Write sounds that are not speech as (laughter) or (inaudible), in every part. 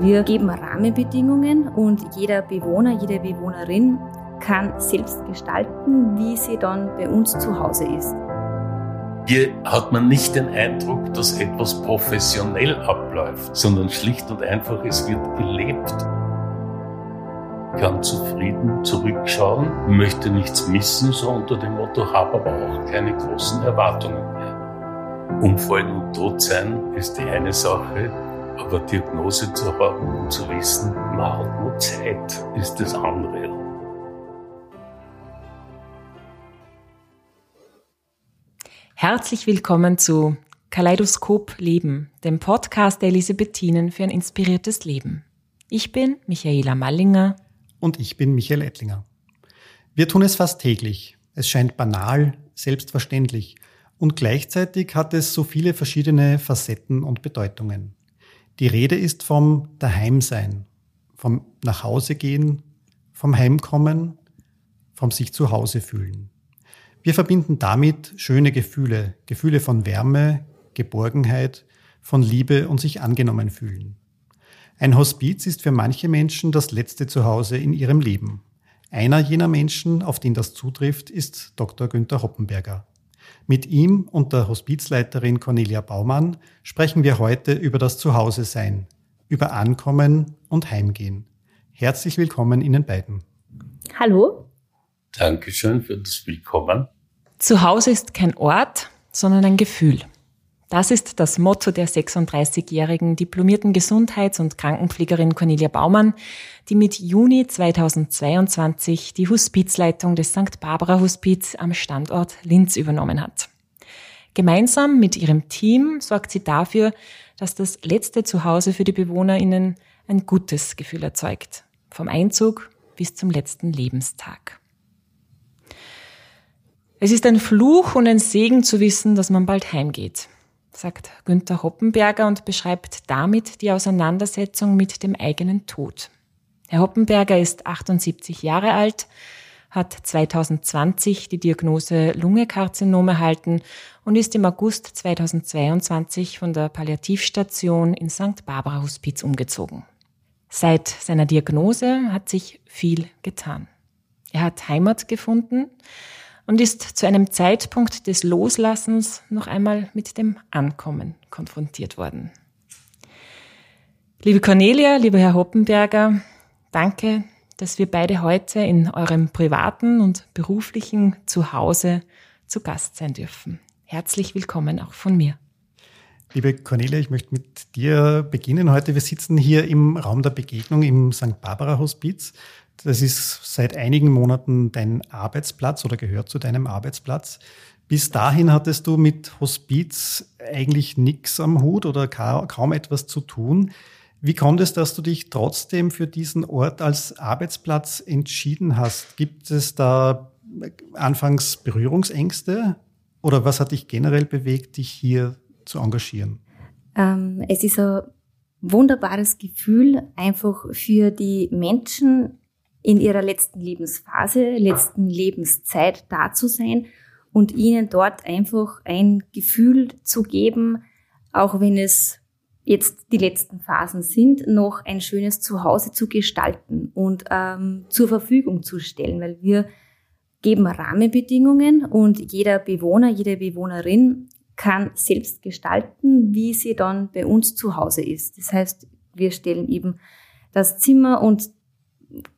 Wir geben Rahmenbedingungen und jeder Bewohner, jede Bewohnerin kann selbst gestalten, wie sie dann bei uns zu Hause ist. Hier hat man nicht den Eindruck, dass etwas professionell abläuft, sondern schlicht und einfach, es wird gelebt. Ich kann zufrieden zurückschauen, möchte nichts missen, so unter dem Motto, habe aber auch keine großen Erwartungen mehr. Umfallen und tot sein ist die eine Sache, aber Diagnose zu haben und zu wissen, man hat nur Zeit, ist das andere. Herzlich willkommen zu Kaleidoskop Leben, dem Podcast der Elisabethinen für ein inspiriertes Leben. Ich bin Michaela Mallinger. Und ich bin Michael Ettlinger. Wir tun es fast täglich. Es scheint banal, selbstverständlich. Und gleichzeitig hat es so viele verschiedene Facetten und Bedeutungen. Die Rede ist vom Daheimsein, vom Nachhausegehen, vom Heimkommen, vom sich zu Hause fühlen. Wir verbinden damit schöne Gefühle, Gefühle von Wärme, Geborgenheit, von Liebe und sich angenommen fühlen. Ein Hospiz ist für manche Menschen das letzte Zuhause in ihrem Leben. Einer jener Menschen, auf den das zutrifft, ist Dr. Günther Hoppenberger. Mit ihm und der Hospizleiterin Cornelia Baumann sprechen wir heute über das Zuhause-Sein, über Ankommen und Heimgehen. Herzlich willkommen Ihnen beiden. Hallo. Dankeschön für das Willkommen. Zuhause ist kein Ort, sondern ein Gefühl. Das ist das Motto der 36-jährigen diplomierten Gesundheits- und Krankenpflegerin Cornelia Baumann, die mit Juni 2022 die Hospizleitung des St. Barbara Hospiz am Standort Linz übernommen hat. Gemeinsam mit ihrem Team sorgt sie dafür, dass das letzte Zuhause für die BewohnerInnen ein gutes Gefühl erzeugt. Vom Einzug bis zum letzten Lebenstag. Es ist ein Fluch und ein Segen zu wissen, dass man bald heimgeht, sagt Günther Hoppenberger und beschreibt damit die Auseinandersetzung mit dem eigenen Tod. Herr Hoppenberger ist 78 Jahre alt, hat 2020 die Diagnose Lungekarzinom erhalten und ist im August 2022 von der Palliativstation in St. Barbara Hospiz umgezogen. Seit seiner Diagnose hat sich viel getan. Er hat Heimat gefunden, und ist zu einem Zeitpunkt des Loslassens noch einmal mit dem Ankommen konfrontiert worden. Liebe Cornelia, lieber Herr Hoppenberger, danke, dass wir beide heute in eurem privaten und beruflichen Zuhause zu Gast sein dürfen. Herzlich willkommen auch von mir. Liebe Cornelia, ich möchte mit dir beginnen heute. Wir sitzen hier im Raum der Begegnung im St. Barbara Hospiz das ist seit einigen Monaten dein Arbeitsplatz oder gehört zu deinem Arbeitsplatz. Bis dahin hattest du mit Hospiz eigentlich nichts am Hut oder kaum etwas zu tun. Wie kommt es, dass du dich trotzdem für diesen Ort als Arbeitsplatz entschieden hast? Gibt es da anfangs Berührungsängste oder was hat dich generell bewegt, dich hier zu engagieren? Ähm, es ist ein wunderbares Gefühl, einfach für die Menschen in ihrer letzten Lebensphase, letzten Lebenszeit da zu sein und ihnen dort einfach ein Gefühl zu geben, auch wenn es jetzt die letzten Phasen sind, noch ein schönes Zuhause zu gestalten und ähm, zur Verfügung zu stellen, weil wir geben Rahmenbedingungen und jeder Bewohner, jede Bewohnerin kann selbst gestalten, wie sie dann bei uns zu Hause ist. Das heißt, wir stellen eben das Zimmer und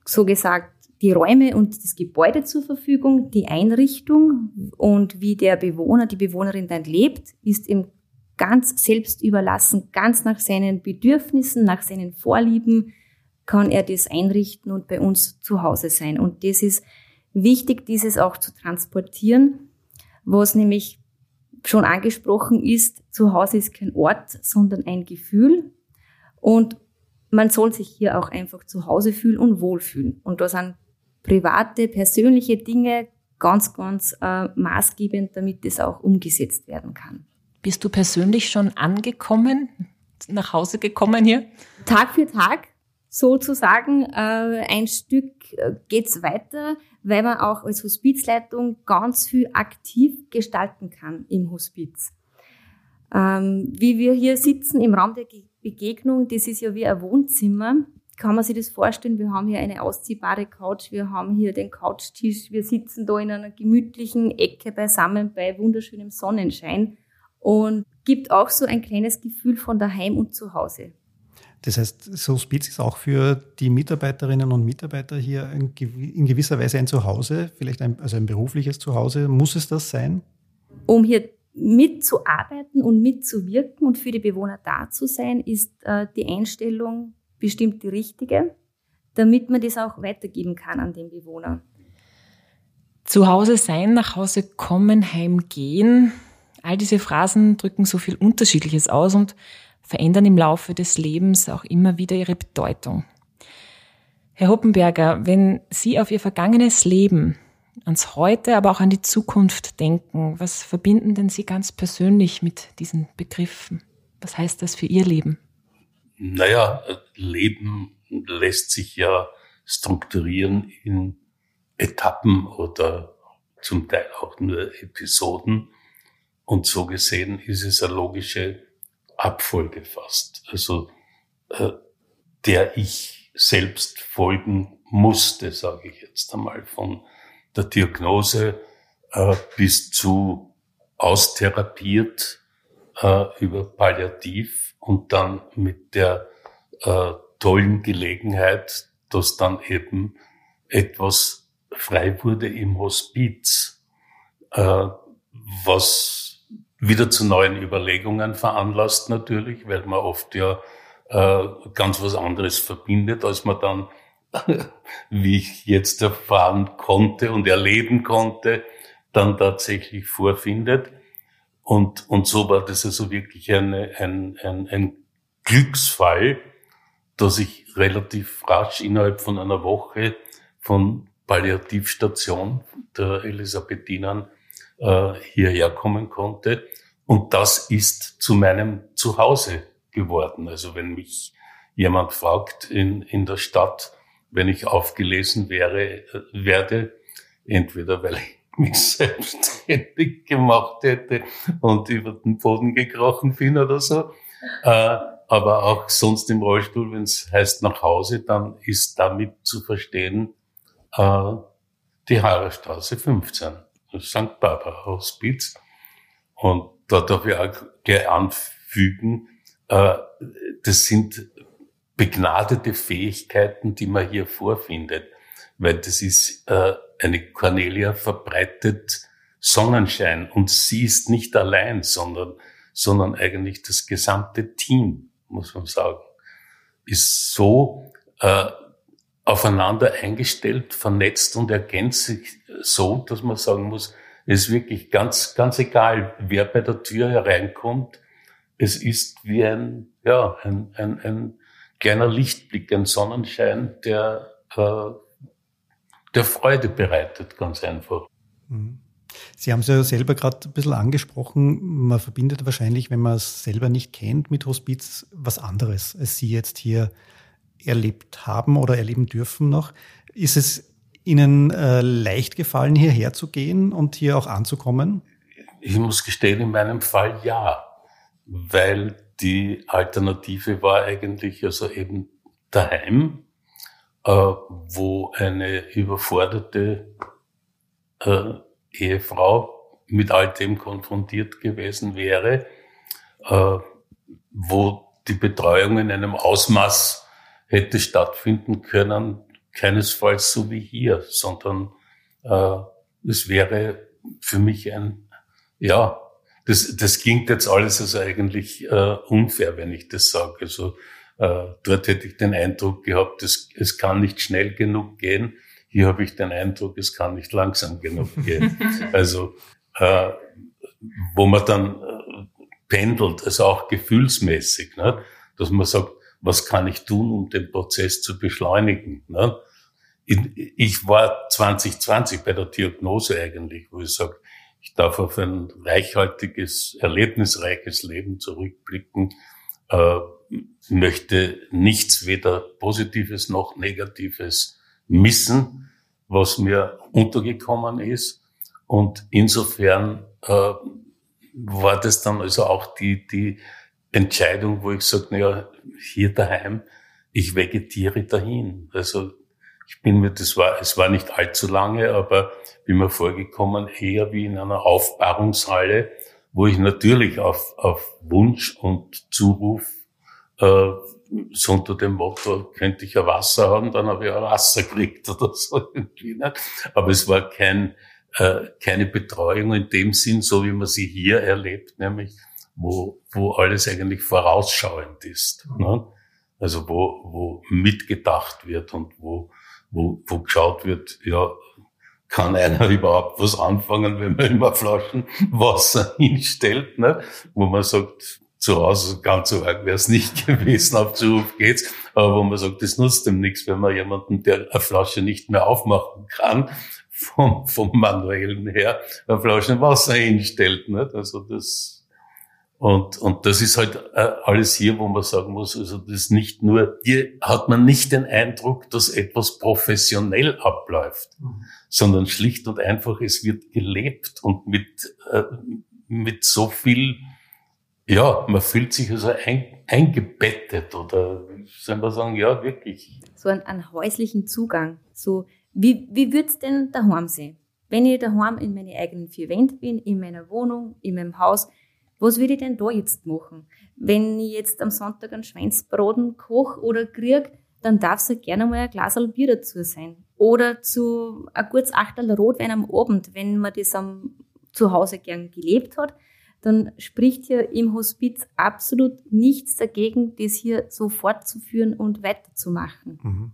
so gesagt die Räume und das Gebäude zur Verfügung, die Einrichtung und wie der Bewohner, die Bewohnerin dann lebt, ist ihm ganz selbst überlassen, ganz nach seinen Bedürfnissen, nach seinen Vorlieben kann er das einrichten und bei uns zu Hause sein. Und das ist wichtig, dieses auch zu transportieren, was nämlich schon angesprochen ist, zu Hause ist kein Ort, sondern ein Gefühl. Und man soll sich hier auch einfach zu Hause fühlen und wohlfühlen. Und da sind private, persönliche Dinge ganz, ganz äh, maßgebend, damit das auch umgesetzt werden kann. Bist du persönlich schon angekommen, nach Hause gekommen hier? Tag für Tag sozusagen. Äh, ein Stück äh, geht's weiter, weil man auch als Hospizleitung ganz viel aktiv gestalten kann im Hospiz. Ähm, wie wir hier sitzen im Raum der Begegnung, das ist ja wie ein Wohnzimmer. Kann man sich das vorstellen? Wir haben hier eine ausziehbare Couch, wir haben hier den Couchtisch, wir sitzen da in einer gemütlichen Ecke beisammen bei wunderschönem Sonnenschein und gibt auch so ein kleines Gefühl von daheim und zu Hause. Das heißt, so Hospiz ist auch für die Mitarbeiterinnen und Mitarbeiter hier in gewisser Weise ein Zuhause, vielleicht ein, also ein berufliches Zuhause. Muss es das sein? Um hier mitzuarbeiten und mitzuwirken und für die Bewohner da zu sein, ist äh, die Einstellung bestimmt die richtige, damit man das auch weitergeben kann an den Bewohner. Zu Hause sein, nach Hause kommen, heimgehen. All diese Phrasen drücken so viel Unterschiedliches aus und verändern im Laufe des Lebens auch immer wieder ihre Bedeutung. Herr Hoppenberger, wenn Sie auf Ihr vergangenes Leben, ans Heute, aber auch an die Zukunft denken, was verbinden denn Sie ganz persönlich mit diesen Begriffen? Was heißt das für Ihr Leben? Naja, Leben lässt sich ja strukturieren in Etappen oder zum Teil auch nur Episoden. Und so gesehen ist es eine logische Abfolge fast, also äh, der ich selbst folgen musste, sage ich jetzt einmal, von der Diagnose äh, bis zu austherapiert äh, über Palliativ und dann mit der äh, tollen Gelegenheit, dass dann eben etwas frei wurde im Hospiz, äh, was wieder zu neuen Überlegungen veranlasst natürlich, weil man oft ja äh, ganz was anderes verbindet, als man dann, (laughs) wie ich jetzt erfahren konnte und erleben konnte, dann tatsächlich vorfindet. Und, und so war das also wirklich eine, ein, ein, ein Glücksfall, dass ich relativ rasch innerhalb von einer Woche von Palliativstation der Elisabethinern äh, hierher kommen konnte. Und das ist zu meinem Zuhause geworden. Also wenn mich jemand fragt in, in der Stadt, wenn ich aufgelesen wäre, werde, entweder weil ich mich selbstständig (laughs) gemacht hätte und über den Boden gekrochen bin oder so, äh, aber auch sonst im Rollstuhl, wenn es heißt nach Hause, dann ist damit zu verstehen äh, die Haarerstraße 15. St. Barbara Hospiz. Und da darf ich auch gleich anfügen, äh, das sind begnadete Fähigkeiten, die man hier vorfindet, weil das ist äh, eine Cornelia verbreitet Sonnenschein und sie ist nicht allein, sondern, sondern eigentlich das gesamte Team, muss man sagen, ist so äh, aufeinander eingestellt, vernetzt und ergänzt sich so, dass man sagen muss, es ist wirklich ganz, ganz egal, wer bei der Tür hereinkommt. Es ist wie ein, ja, ein, ein, ein kleiner Lichtblick, ein Sonnenschein, der, äh, der Freude bereitet, ganz einfach. Mhm. Sie haben es ja selber gerade ein bisschen angesprochen. Man verbindet wahrscheinlich, wenn man es selber nicht kennt, mit Hospiz was anderes, als Sie jetzt hier erlebt haben oder erleben dürfen noch. Ist es Ihnen äh, leicht gefallen, hierher zu gehen und hier auch anzukommen? Ich muss gestehen, in meinem Fall ja, weil die Alternative war eigentlich also eben daheim, äh, wo eine überforderte äh, Ehefrau mit all dem konfrontiert gewesen wäre, äh, wo die Betreuung in einem Ausmaß hätte stattfinden können, keinesfalls so wie hier, sondern äh, es wäre für mich ein, ja, das, das klingt jetzt alles also eigentlich äh, unfair, wenn ich das sage. Also äh, dort hätte ich den Eindruck gehabt, es, es kann nicht schnell genug gehen. Hier habe ich den Eindruck, es kann nicht langsam genug gehen. (laughs) also äh, wo man dann äh, pendelt, also auch gefühlsmäßig, ne? dass man sagt, was kann ich tun, um den Prozess zu beschleunigen. Ne? Ich war 2020 bei der Diagnose eigentlich, wo ich sage, ich darf auf ein reichhaltiges, erlebnisreiches Leben zurückblicken, äh, möchte nichts, weder Positives noch Negatives missen, was mir untergekommen ist. Und insofern äh, war das dann also auch die, die Entscheidung, wo ich sage, naja, hier daheim, ich vegetiere dahin. Also ich bin mir, das war, es war nicht allzu lange, aber bin mir vorgekommen, eher wie in einer Aufbahrungshalle, wo ich natürlich auf, auf Wunsch und Zuruf äh, so unter dem Motto, könnte ich ja Wasser haben, dann habe ich ja Wasser gekriegt (laughs) oder so irgendwie. Nicht? Aber es war kein, äh, keine Betreuung in dem Sinn, so wie man sie hier erlebt, nämlich wo, wo alles eigentlich vorausschauend ist. Ne? Also wo, wo mitgedacht wird und wo, wo, wo geschaut wird, ja, kann einer (laughs) überhaupt was anfangen, wenn man immer Flaschen (laughs) Wasser hinstellt, ne? wo man sagt, zu Hause ganz so arg wäre es nicht (laughs) gewesen, auf Zuruf geht's, aber wo man sagt, das nutzt dem nichts, wenn man jemanden, der eine Flasche nicht mehr aufmachen kann, vom, vom manuellen her, eine Flasche Wasser hinstellt. Nicht? Also das und, und das ist halt äh, alles hier, wo man sagen muss, also das ist nicht nur, hier hat man nicht den Eindruck, dass etwas professionell abläuft, mhm. sondern schlicht und einfach, es wird gelebt und mit, äh, mit so viel, ja, man fühlt sich also ein, eingebettet oder soll man sagen, ja, wirklich. So einen, einen häuslichen Zugang, so, wie, wie wird's denn daheim sein? Wenn ich daheim in meine eigenen vier Wände bin, in meiner Wohnung, in meinem Haus, was würde ich denn da jetzt machen? Wenn ich jetzt am Sonntag einen Schweinsbraten koche oder kriege, dann darf es ja gerne mal ein Glas Bier dazu sein. Oder zu ein gutes Achtel Rotwein am Abend, wenn man das am, zu Hause gern gelebt hat, dann spricht ja im Hospiz absolut nichts dagegen, das hier so fortzuführen und weiterzumachen. Mhm.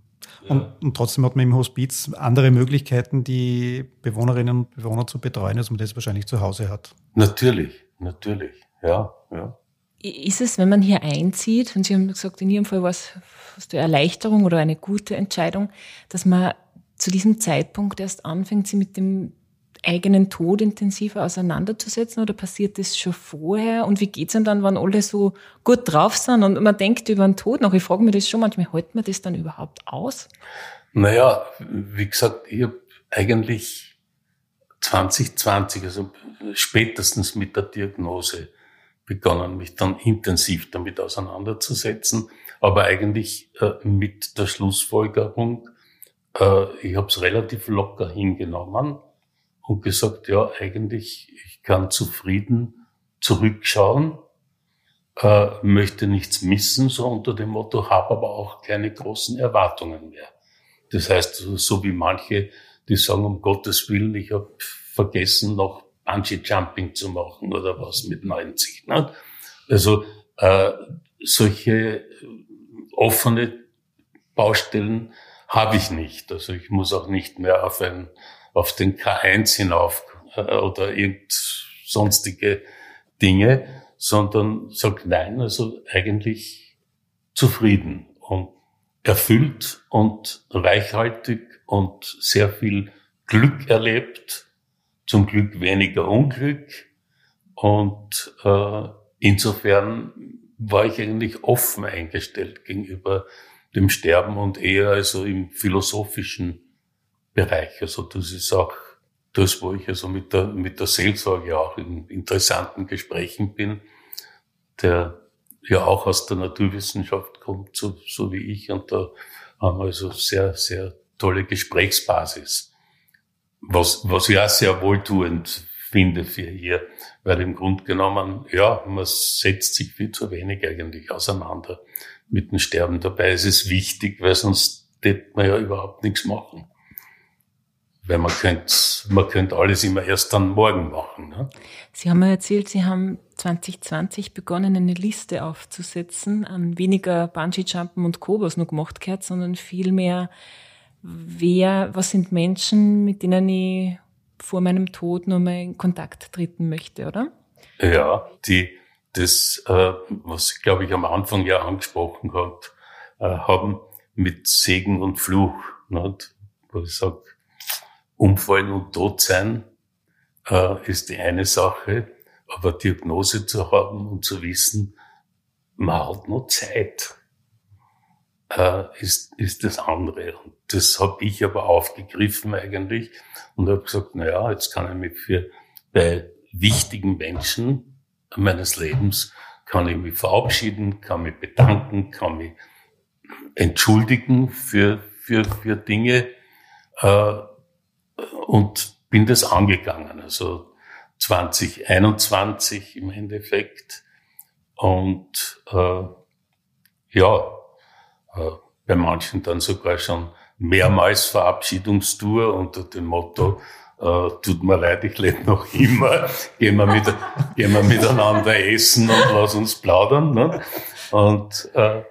Und, und, trotzdem hat man im Hospiz andere Möglichkeiten, die Bewohnerinnen und Bewohner zu betreuen, als man das wahrscheinlich zu Hause hat. Natürlich. Natürlich, ja, ja. Ist es, wenn man hier einzieht, und Sie haben gesagt, in Ihrem Fall war es eine Erleichterung oder eine gute Entscheidung, dass man zu diesem Zeitpunkt erst anfängt, sich mit dem eigenen Tod intensiver auseinanderzusetzen oder passiert das schon vorher? Und wie geht's denn dann, wenn alle so gut drauf sind und man denkt über den Tod noch? Ich frage mich das schon manchmal, hält man das dann überhaupt aus? Naja, wie gesagt, ich habe eigentlich 2020, also spätestens mit der Diagnose begonnen, mich dann intensiv damit auseinanderzusetzen, aber eigentlich äh, mit der Schlussfolgerung, äh, ich habe es relativ locker hingenommen und gesagt, ja, eigentlich, ich kann zufrieden zurückschauen, äh, möchte nichts missen, so unter dem Motto, habe aber auch keine großen Erwartungen mehr. Das heißt, so wie manche, die sagen, um Gottes Willen, ich habe vergessen, noch Bungee Jumping zu machen oder was mit 90. Ne? Also äh, solche offene Baustellen habe ich nicht. Also ich muss auch nicht mehr auf, ein, auf den K1 hinauf äh, oder irgend sonstige Dinge, sondern sagt nein, also eigentlich zufrieden erfüllt und reichhaltig und sehr viel Glück erlebt zum Glück weniger Unglück. Und äh, insofern war ich eigentlich offen eingestellt gegenüber dem Sterben und eher also im philosophischen Bereich. Also das ist auch das, wo ich also mit der, mit der Seelsorge auch in interessanten Gesprächen bin, der ja auch aus der Naturwissenschaft kommt, so, so wie ich. Und da haben wir also sehr, sehr tolle Gesprächsbasis was, was ich auch sehr wohltuend finde für hier, weil im Grunde genommen, ja, man setzt sich viel zu wenig eigentlich auseinander mit dem Sterben. Dabei ist es wichtig, weil sonst hätte man ja überhaupt nichts machen. Weil man könnte, man könnte alles immer erst dann morgen machen. Ne? Sie haben mir erzählt, Sie haben 2020 begonnen, eine Liste aufzusetzen an weniger Bungee-Jumpen und Co., was noch gemacht gehört, sondern viel mehr wer, was sind Menschen, mit denen ich vor meinem Tod noch mal in Kontakt treten möchte, oder? Ja, die, das, äh, was ich glaube ich am Anfang ja angesprochen hat, äh, haben mit Segen und Fluch, nicht? wo ich sage, Umfallen und Tod sein äh, ist die eine Sache, aber Diagnose zu haben und zu wissen, man hat noch Zeit äh, ist, ist das andere. Und das habe ich aber aufgegriffen eigentlich und habe gesagt, na ja, jetzt kann ich mich für bei wichtigen Menschen meines Lebens kann ich mich verabschieden, kann mich bedanken, kann mich entschuldigen für, für, für Dinge äh, und bin das angegangen. Also 2021 im Endeffekt. Und äh, ja, äh, bei manchen dann sogar schon mehrmals Verabschiedungstour unter dem Motto, äh, tut mir leid, ich lebe noch immer, (laughs) gehen wir, mit, gehen wir miteinander essen und lass uns plaudern. Ne? Und äh,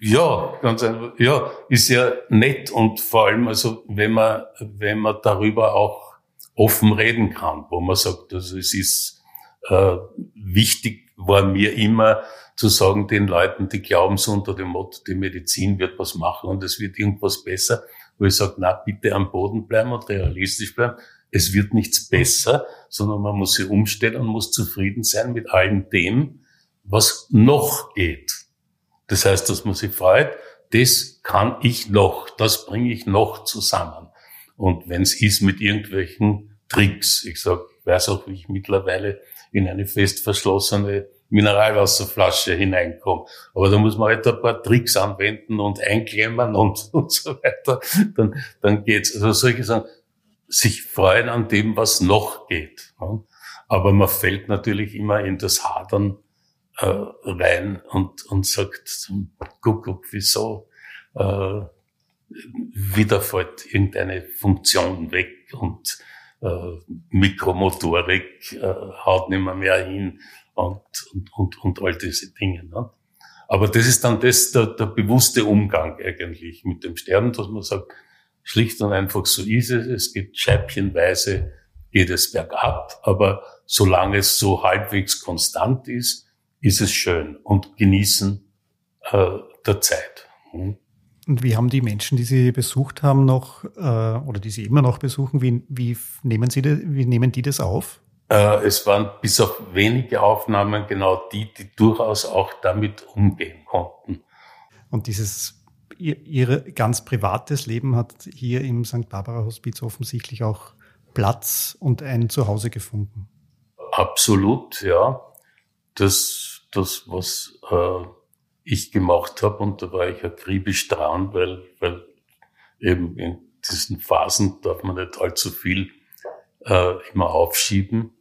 ja, ganz einfach, ja, ist ja nett und vor allem, also wenn man, wenn man darüber auch offen reden kann, wo man sagt, also es ist äh, wichtig, war mir immer zu sagen den Leuten, die glauben so unter dem Motto, die Medizin wird was machen und es wird irgendwas besser, wo ich sage, na bitte am Boden bleiben und realistisch bleiben. Es wird nichts besser, sondern man muss sich umstellen und muss zufrieden sein mit allem dem, was noch geht. Das heißt, dass man sich freut, das kann ich noch, das bringe ich noch zusammen. Und wenn es ist mit irgendwelchen Tricks, ich sag, weiß auch, wie ich mittlerweile in eine fest verschlossene Mineralwasserflasche hineinkomme. Aber da muss man halt ein paar Tricks anwenden und einklemmen und, (laughs) und so weiter. Dann, dann geht's. Also solche Sachen, sich freuen an dem, was noch geht. Aber man fällt natürlich immer in das Hadern äh, rein und, und sagt Kuckuck, wieso äh, wieder fällt irgendeine Funktion weg und äh, Mikromotorik äh, haut nicht mehr, mehr hin und, und, und, und all diese Dinge. Ne? Aber das ist dann das, der, der bewusste Umgang eigentlich mit dem Sterben, dass man sagt, schlicht und einfach so ist es, es geht scheibchenweise, geht es bergab, aber solange es so halbwegs konstant ist, ist es schön und genießen äh, der Zeit. Hm? Und wie haben die Menschen, die Sie besucht haben, noch äh, oder die Sie immer noch besuchen, wie, wie, nehmen Sie das, wie nehmen die das auf? Äh, es waren bis auf wenige Aufnahmen genau die, die durchaus auch damit umgehen konnten. Und dieses ihr, ihr ganz privates Leben hat hier im St. Barbara Hospiz offensichtlich auch Platz und ein Zuhause gefunden. Absolut, ja. Das, das was äh, ich gemacht habe, und da war ich akribisch dran, weil, weil eben in diesen Phasen darf man nicht allzu viel äh, immer aufschieben,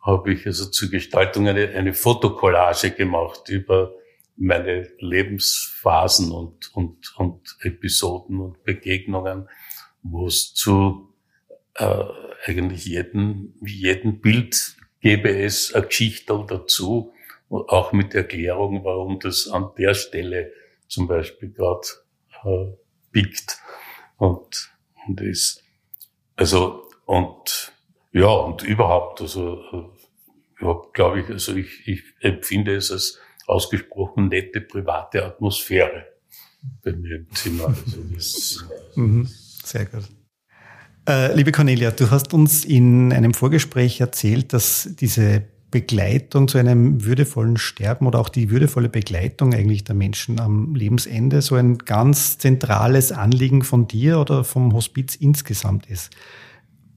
habe ich also zur Gestaltung eine, eine Fotokollage gemacht über meine Lebensphasen und, und, und Episoden und Begegnungen, wo es zu äh, eigentlich jeden, jeden Bild gäbe es eine Geschichte dazu, auch mit Erklärung, warum das an der Stelle zum Beispiel gerade äh, biegt und, und ist. Also, und ja, und überhaupt, also äh, ja, glaube ich, also ich, ich empfinde es als ausgesprochen nette private Atmosphäre bei mir im Zimmer. Also das (laughs) mhm, Sehr gut. Äh, liebe Cornelia, du hast uns in einem Vorgespräch erzählt, dass diese Begleitung zu einem würdevollen Sterben oder auch die würdevolle Begleitung eigentlich der Menschen am Lebensende so ein ganz zentrales Anliegen von dir oder vom Hospiz insgesamt ist.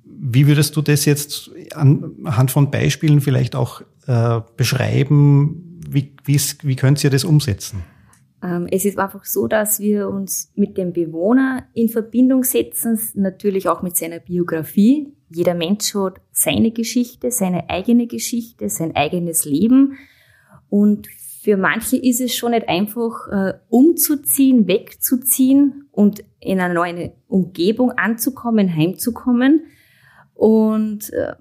Wie würdest du das jetzt anhand von Beispielen vielleicht auch äh, beschreiben? Wie, wie könnt ihr das umsetzen? Ähm, es ist einfach so, dass wir uns mit dem Bewohner in Verbindung setzen, natürlich auch mit seiner Biografie. Jeder Mensch hat seine Geschichte, seine eigene Geschichte, sein eigenes Leben. Und für manche ist es schon nicht einfach, äh, umzuziehen, wegzuziehen und in eine neue Umgebung anzukommen, heimzukommen. Und äh,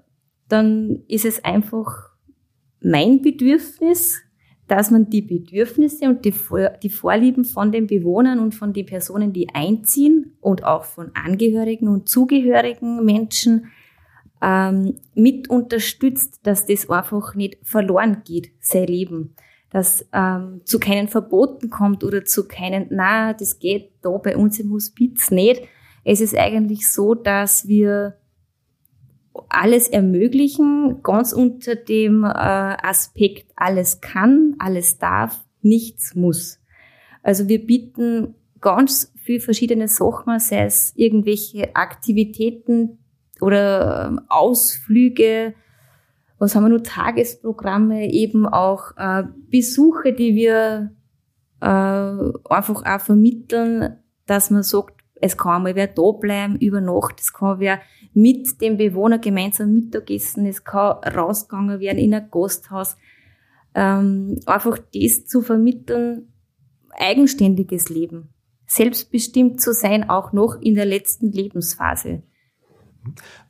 dann ist es einfach mein Bedürfnis, dass man die Bedürfnisse und die, die Vorlieben von den Bewohnern und von den Personen, die einziehen und auch von Angehörigen und zugehörigen Menschen ähm, mit unterstützt, dass das einfach nicht verloren geht, sein Leben. Dass ähm, zu keinen Verboten kommt oder zu keinen, na, das geht da bei uns im Hospiz nicht. Es ist eigentlich so, dass wir alles ermöglichen, ganz unter dem äh, Aspekt, alles kann, alles darf, nichts muss. Also wir bieten ganz viel verschiedene Sachen, sei es irgendwelche Aktivitäten oder ähm, Ausflüge was haben wir nur Tagesprogramme, eben auch äh, Besuche, die wir äh, einfach auch vermitteln, dass man sagt, es kann mal wer da bleiben über Nacht, es kann wer mit dem Bewohner gemeinsam Mittagessen, es kann rausgegangen werden in ein Gasthaus. Ähm, einfach das zu vermitteln, eigenständiges Leben, selbstbestimmt zu sein, auch noch in der letzten Lebensphase.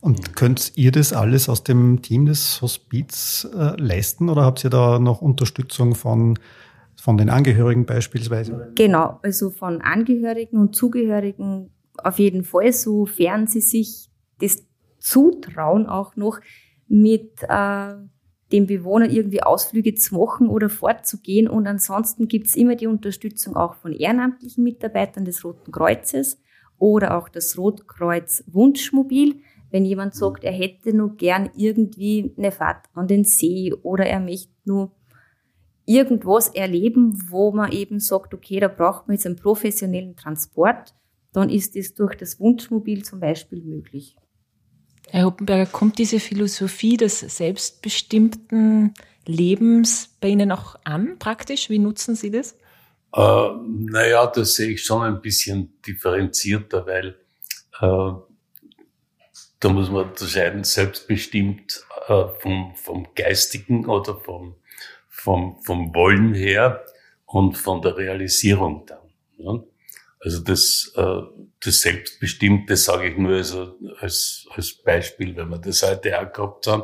Und könnt ihr das alles aus dem Team des Hospiz äh, leisten oder habt ihr da noch Unterstützung von, von den Angehörigen beispielsweise? Genau, also von Angehörigen und Zugehörigen auf jeden Fall, sofern sie sich das zutrauen, auch noch mit äh, dem Bewohner irgendwie Ausflüge zu machen oder fortzugehen. Und ansonsten gibt's immer die Unterstützung auch von ehrenamtlichen Mitarbeitern des Roten Kreuzes oder auch das Rotkreuz Wunschmobil. Wenn jemand sagt, er hätte nur gern irgendwie eine Fahrt an den See oder er möchte nur irgendwas erleben, wo man eben sagt, okay, da braucht man jetzt einen professionellen Transport, dann ist es durch das Wunschmobil zum Beispiel möglich. Herr Hoppenberger, kommt diese Philosophie des selbstbestimmten Lebens bei Ihnen auch an, praktisch? Wie nutzen Sie das? Äh, naja, das sehe ich schon ein bisschen differenzierter, weil äh, da muss man unterscheiden, selbstbestimmt äh, vom, vom Geistigen oder vom, vom, vom Wollen her und von der Realisierung dann. Ja? Also das, äh, das Selbstbestimmte sage ich nur also als, als Beispiel, wenn wir das heute auch gehabt haben.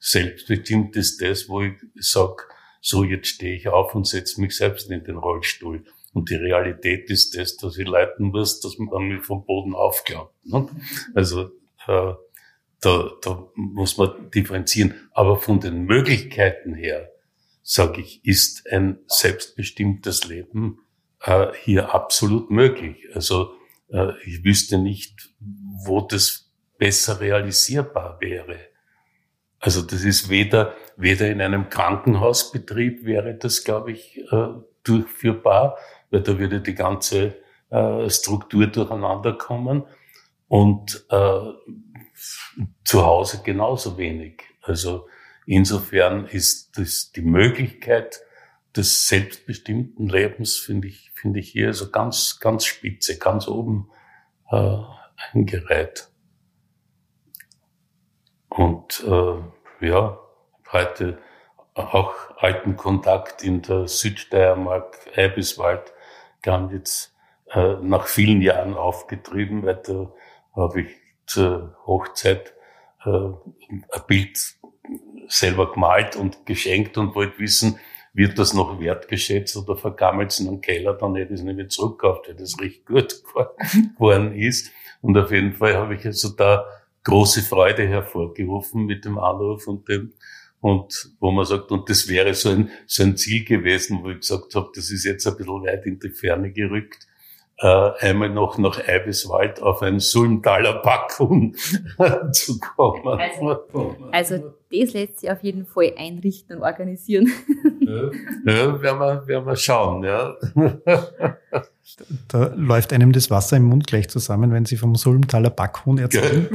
Selbstbestimmt ist das, wo ich sage, so jetzt stehe ich auf und setze mich selbst in den Rollstuhl. Und die Realität ist das, dass ich leiten muss, dass man mich vom Boden aufklappt. Ne? Also äh, da, da muss man differenzieren. Aber von den Möglichkeiten her, sage ich, ist ein selbstbestimmtes Leben äh, hier absolut möglich. Also äh, ich wüsste nicht, wo das besser realisierbar wäre. Also das ist weder, weder in einem Krankenhausbetrieb wäre das, glaube ich, äh, durchführbar, weil da würde die ganze äh, Struktur durcheinander kommen und äh, zu Hause genauso wenig. Also insofern ist das die Möglichkeit des selbstbestimmten Lebens, finde ich, finde ich hier so ganz, ganz spitze, ganz oben äh, eingereiht. Und äh, ja, heute auch alten Kontakt in der Südsteiermark, Eibiswald, kam jetzt äh, nach vielen Jahren aufgetrieben, weil da habe ich zur Hochzeit äh, ein Bild selber gemalt und geschenkt und wollte wissen, wird das noch wertgeschätzt oder vergammelt es in einem Keller, dann hätte ich es nicht mehr zurückgekauft, weil das recht gut (laughs) geworden ist. Und auf jeden Fall habe ich also da große Freude hervorgerufen mit dem Anruf und dem, und wo man sagt, und das wäre so ein, so ein Ziel gewesen, wo ich gesagt habe, das ist jetzt ein bisschen weit in die Ferne gerückt äh, einmal noch nach Eibiswald auf ein Sulmtaler Backhuhn (laughs) zu kommen. Also, also das lässt sich auf jeden Fall einrichten und organisieren. Ja, ja werden, wir, werden wir schauen. Ja. Da läuft einem das Wasser im Mund gleich zusammen, wenn Sie vom Sulmtaler Backhuhn erzählen.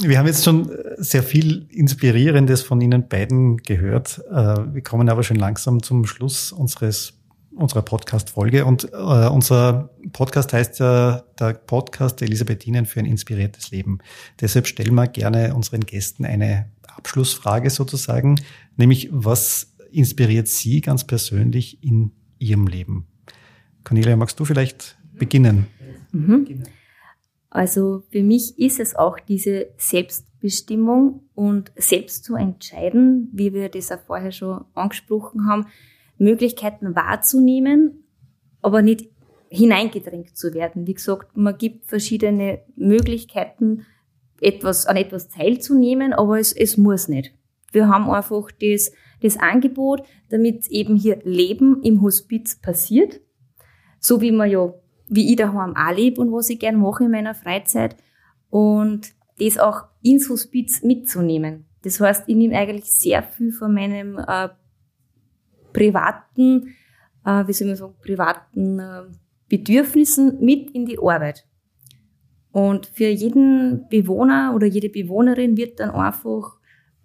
Wir haben jetzt schon sehr viel Inspirierendes von Ihnen beiden gehört. Äh, wir kommen aber schon langsam zum Schluss unseres unserer Podcast-Folge. Und äh, unser Podcast heißt ja der Podcast der Elisabethinen für ein inspiriertes Leben. Deshalb stellen wir gerne unseren Gästen eine Abschlussfrage sozusagen, nämlich was inspiriert Sie ganz persönlich in Ihrem Leben? Cornelia, magst du vielleicht beginnen? Mhm. Also für mich ist es auch diese Selbstbestimmung und selbst zu entscheiden, wie wir das auch vorher schon angesprochen haben, Möglichkeiten wahrzunehmen, aber nicht hineingedrängt zu werden. Wie gesagt, man gibt verschiedene Möglichkeiten, etwas, an etwas teilzunehmen, aber es, es muss nicht. Wir haben einfach das, das Angebot, damit eben hier Leben im Hospiz passiert. So wie man ja, wie ich daheim auch lebe und was ich gern mache in meiner Freizeit. Und das auch ins Hospiz mitzunehmen. Das heißt, ich nehme eigentlich sehr viel von meinem äh, privaten, äh, wie soll man sagen, privaten äh, Bedürfnissen mit in die Arbeit. Und für jeden Bewohner oder jede Bewohnerin wird dann einfach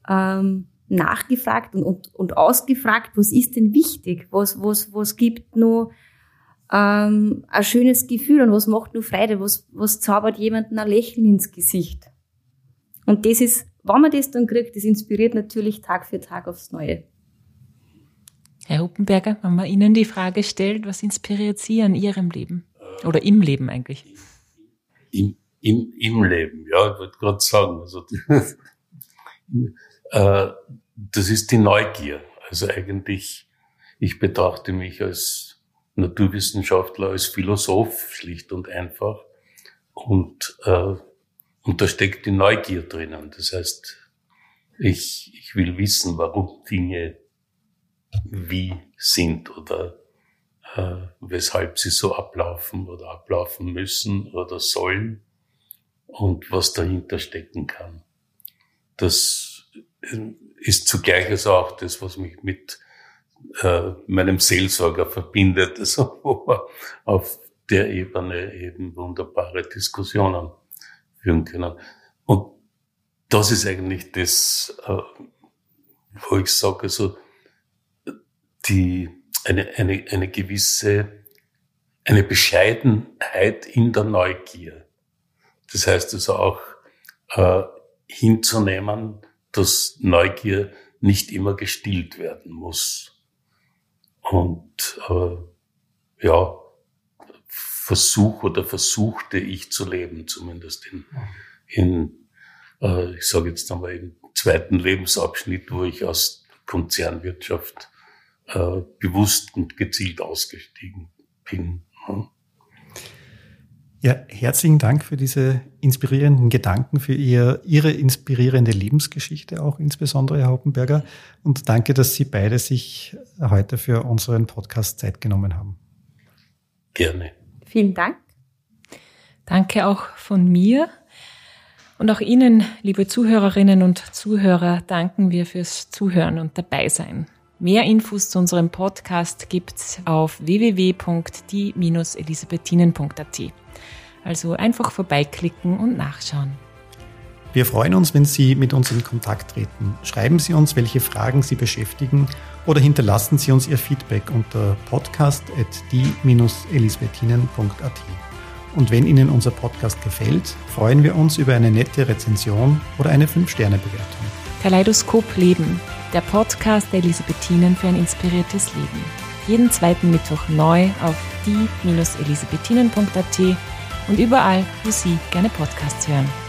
ähm, nachgefragt und, und, und ausgefragt, was ist denn wichtig? Was, was, was gibt nur ähm, ein schönes Gefühl und was macht nur Freude? Was, was zaubert jemanden ein Lächeln ins Gesicht? Und das ist, wenn man das dann kriegt, das inspiriert natürlich Tag für Tag aufs Neue. Herr Huppenberger, wenn man Ihnen die Frage stellt, was inspiriert Sie an Ihrem Leben? Oder im Leben eigentlich? Im, im, im Leben, ja, ich wollte gerade sagen. Also, (laughs) äh, das ist die Neugier. Also eigentlich, ich betrachte mich als Naturwissenschaftler, als Philosoph, schlicht und einfach. Und, äh, und da steckt die Neugier drinnen. Das heißt, ich, ich will wissen, warum Dinge wie sind oder äh, weshalb sie so ablaufen oder ablaufen müssen oder sollen und was dahinter stecken kann. Das ist zugleich also auch das, was mich mit äh, meinem Seelsorger verbindet, (laughs) also wo wir auf der Ebene eben wunderbare Diskussionen führen können. Und das ist eigentlich das, äh, wo ich sage, also die, eine, eine, eine gewisse, eine Bescheidenheit in der Neugier. Das heißt also auch äh, hinzunehmen, dass Neugier nicht immer gestillt werden muss. Und äh, ja, Versuch oder versuchte ich zu leben, zumindest in, in äh, ich sage jetzt einmal im zweiten Lebensabschnitt, wo ich aus Konzernwirtschaft äh, bewusst und gezielt ausgestiegen bin. Ja, herzlichen Dank für diese inspirierenden Gedanken, für ihr, Ihre inspirierende Lebensgeschichte auch insbesondere, Herr Hoppenberger. Und danke, dass Sie beide sich heute für unseren Podcast Zeit genommen haben. Gerne. Vielen Dank. Danke auch von mir. Und auch Ihnen, liebe Zuhörerinnen und Zuhörer, danken wir fürs Zuhören und Dabeisein. Mehr Infos zu unserem Podcast gibt's auf www.die-elisabethinen.at. Also einfach vorbeiklicken und nachschauen. Wir freuen uns, wenn Sie mit uns in Kontakt treten. Schreiben Sie uns, welche Fragen Sie beschäftigen oder hinterlassen Sie uns Ihr Feedback unter podcast.die-elisabethinen.at. Und wenn Ihnen unser Podcast gefällt, freuen wir uns über eine nette Rezension oder eine 5-Sterne-Bewertung. Kaleidoskop Leben der Podcast der Elisabethinen für ein inspiriertes Leben. Jeden zweiten Mittwoch neu auf die-elisabethinen.at und überall, wo Sie gerne Podcasts hören.